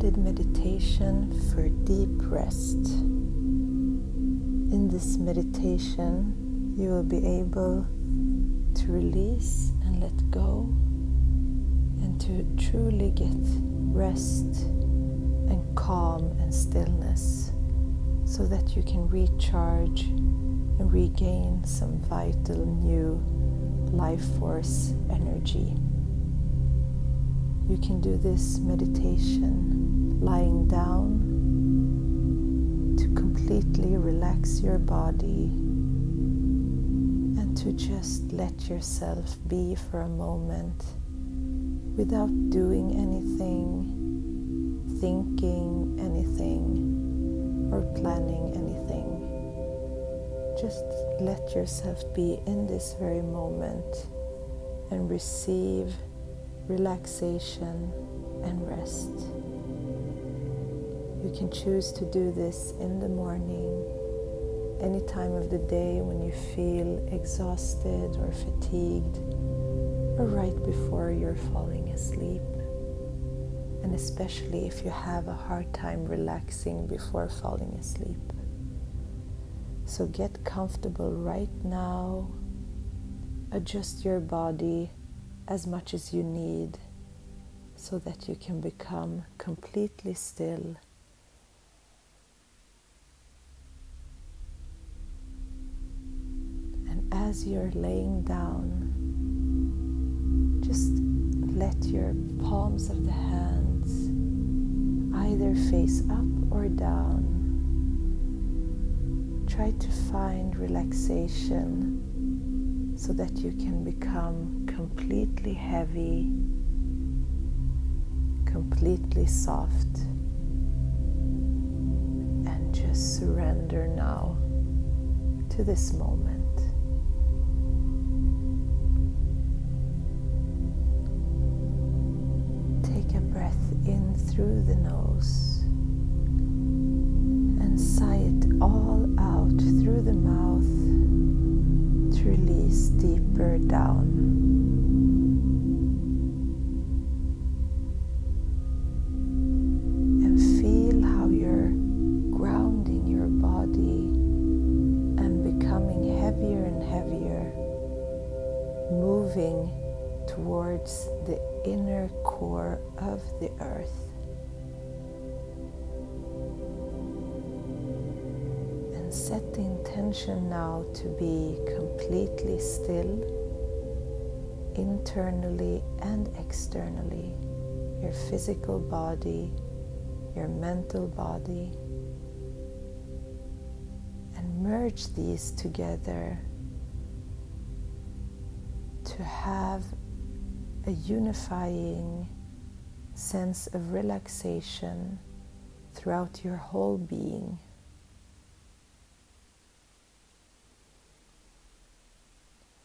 guided meditation for deep rest. In this meditation, you will be able to release and let go and to truly get rest and calm and stillness so that you can recharge and regain some vital new life force energy. You can do this meditation lying down to completely relax your body and to just let yourself be for a moment without doing anything, thinking anything, or planning anything. Just let yourself be in this very moment and receive relaxation and rest. You can choose to do this in the morning, any time of the day when you feel exhausted or fatigued, or right before you're falling asleep. And especially if you have a hard time relaxing before falling asleep. So get comfortable right now. Adjust your body as much as you need so that you can become completely still. And as you're laying down, just let your palms of the hands either face up or down. Try to find relaxation so that you can become completely heavy, completely soft, and just surrender now to this moment. In through the nose and sigh it all out through the mouth to release deeper down. And feel how you're grounding your body and becoming heavier and heavier, moving towards the inner core of the earth. And set the intention now to be completely still, internally and externally, your physical body, your mental body, and merge these together to have a unifying sense of relaxation throughout your whole being.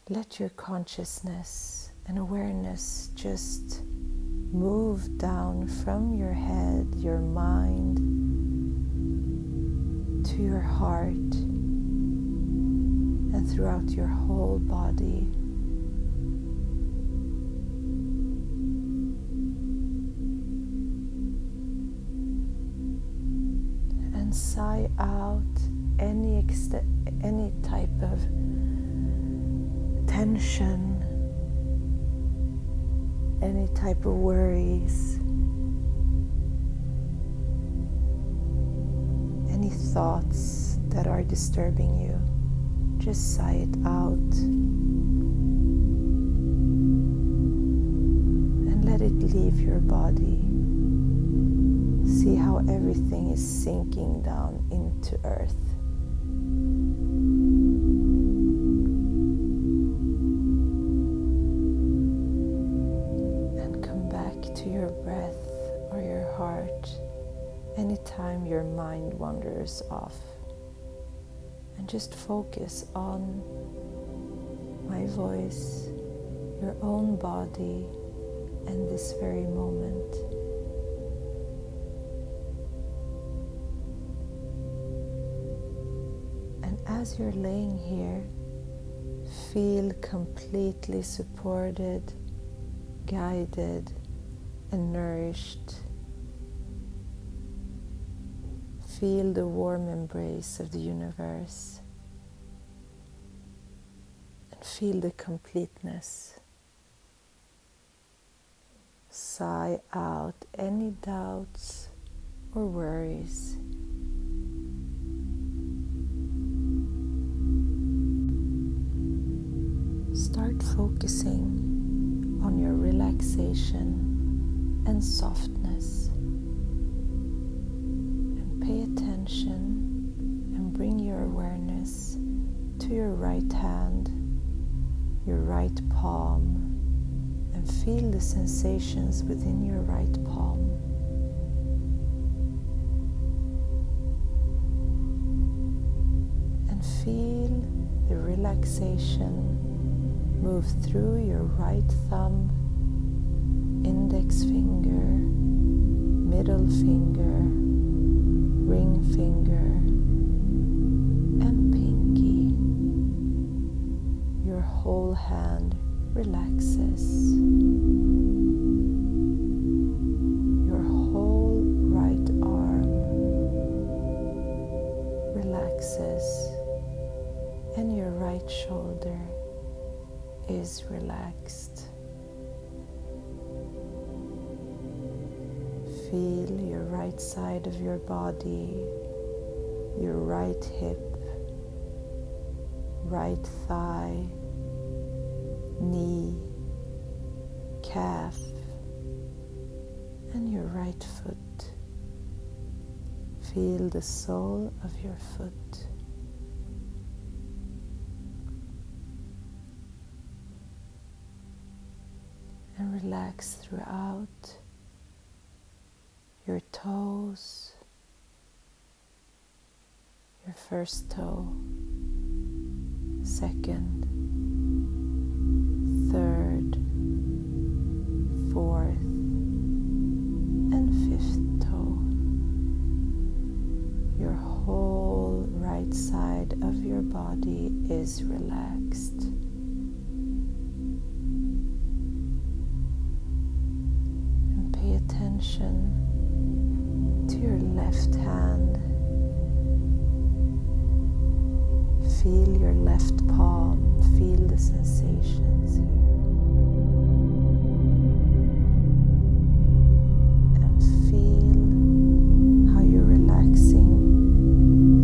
Let your consciousness and awareness just move down from your head, your mind, to your heart, and throughout your whole body. Sigh out any, ext- any type of tension, any type of worries, any thoughts that are disturbing you. Just sigh it out and let it leave your body. See how everything is sinking down into earth. And come back to your breath or your heart anytime your mind wanders off. And just focus on my voice, your own body, and this very moment. As you're laying here, feel completely supported, guided, and nourished Feel the warm embrace of the universe and feel the completeness. Sigh out any doubts or worries. Start focusing on your relaxation and softness. And pay attention and bring your awareness to your right hand, your right palm, and feel the sensations within your right palm. And feel the relaxation move through your right thumb, index finger, middle finger, ring finger, and pinky. Your whole hand relaxes. Your whole right arm relaxes, and your right shoulder is relaxed. Feel your right side of your body, your right hip, right thigh, knee, calf, and your right foot. Feel the sole of your foot. Relax throughout your toes, your first toe, second, third, fourth, and fifth toe. Your whole right side of your body is relaxed. Attention to your left hand. Feel your left palm, feel the sensations here. And feel how you're relaxing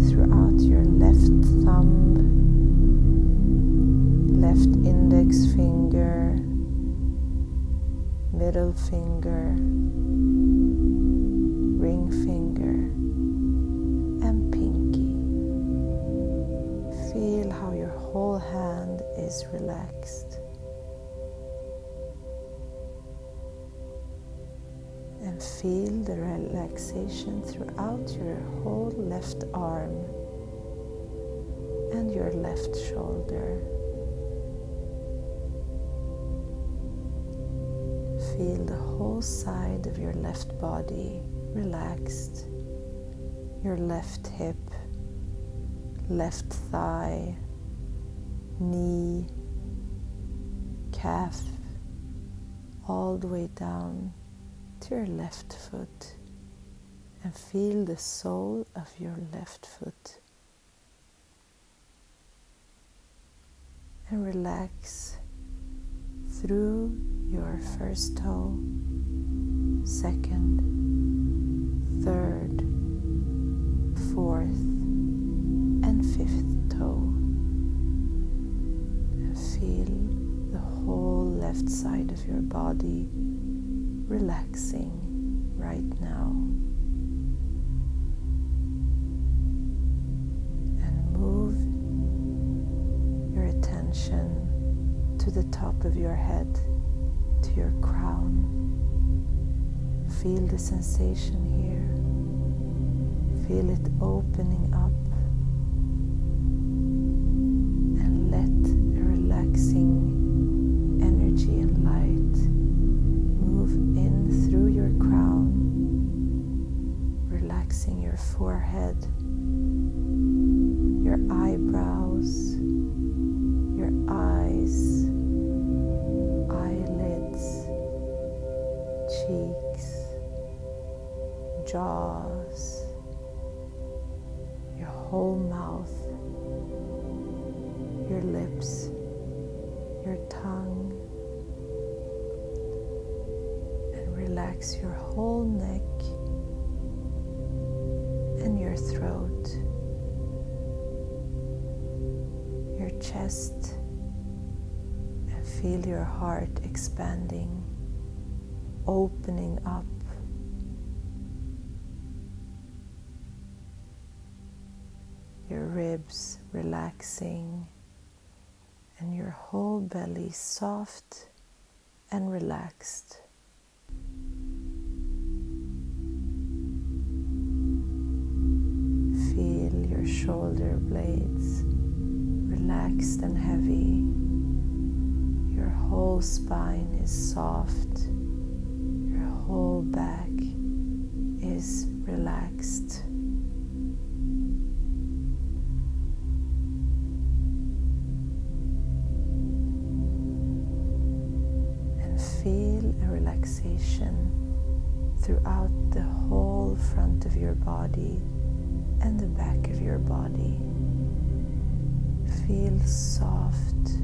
throughout your left thumb, left index finger, middle finger is relaxed. And feel the relaxation throughout your whole left arm and your left shoulder. Feel the whole side of your left body relaxed. Your left hip, left thigh, knee, calf, all the way down to your left foot and feel the sole of your left foot. And relax through your first toe, second, third, fourth, and fifth toe. Feel the whole left side of your body relaxing right now. And move your attention to the top of your head, to your crown. Feel the sensation here. Feel it opening up forehead, your eyebrows, your eyes, eyelids, cheeks, jaws your throat, your chest, and feel your heart expanding, opening up. Your ribs relaxing, and your whole belly soft and relaxed. Shoulder blades relaxed and heavy. Your whole spine is soft. Your whole back is relaxed. And feel a relaxation throughout the whole front of your body and the back of your body. Feel soft,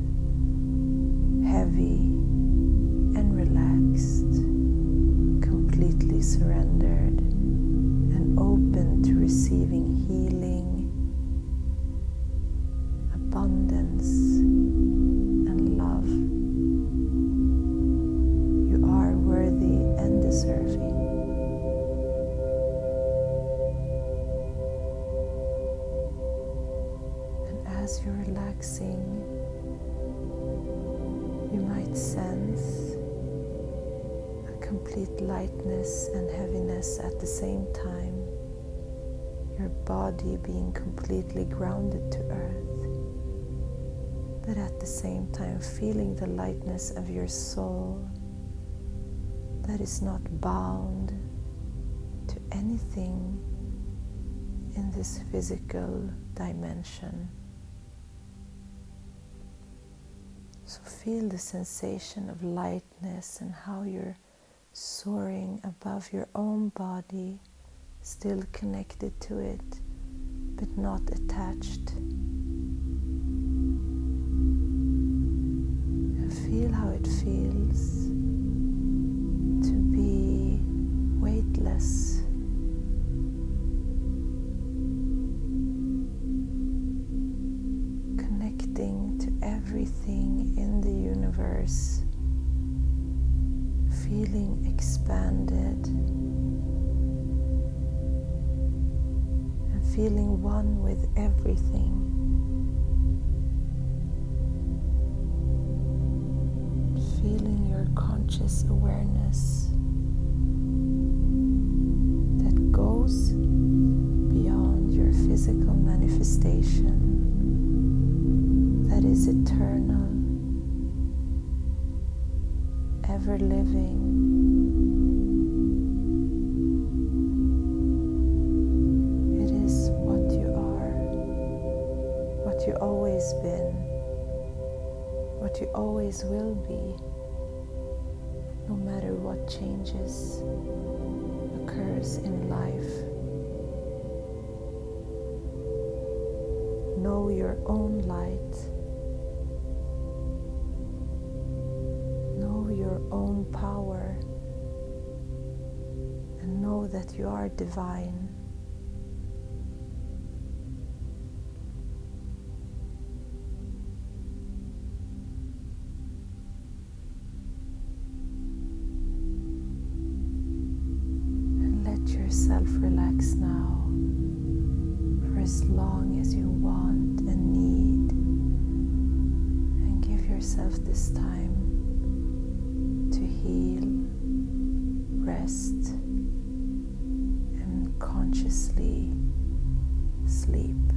complete lightness and heaviness at the same time, your body being completely grounded to earth, but at the same time feeling the lightness of your soul that is not bound to anything in this physical dimension. So feel the sensation of lightness and how you're soaring above your own body, still connected to it, but not attached. And feel how it feels to be weightless. Connecting to everything in the universe, feeling one with everything. Feeling your conscious awareness that goes beyond your physical manifestation that is eternal ever living. What you always will be, no matter what changes occurs in life. Know your own light. Know your own power and know that you are divine. Relax now for as long as you want and need, and give yourself this time to heal, rest, and consciously sleep.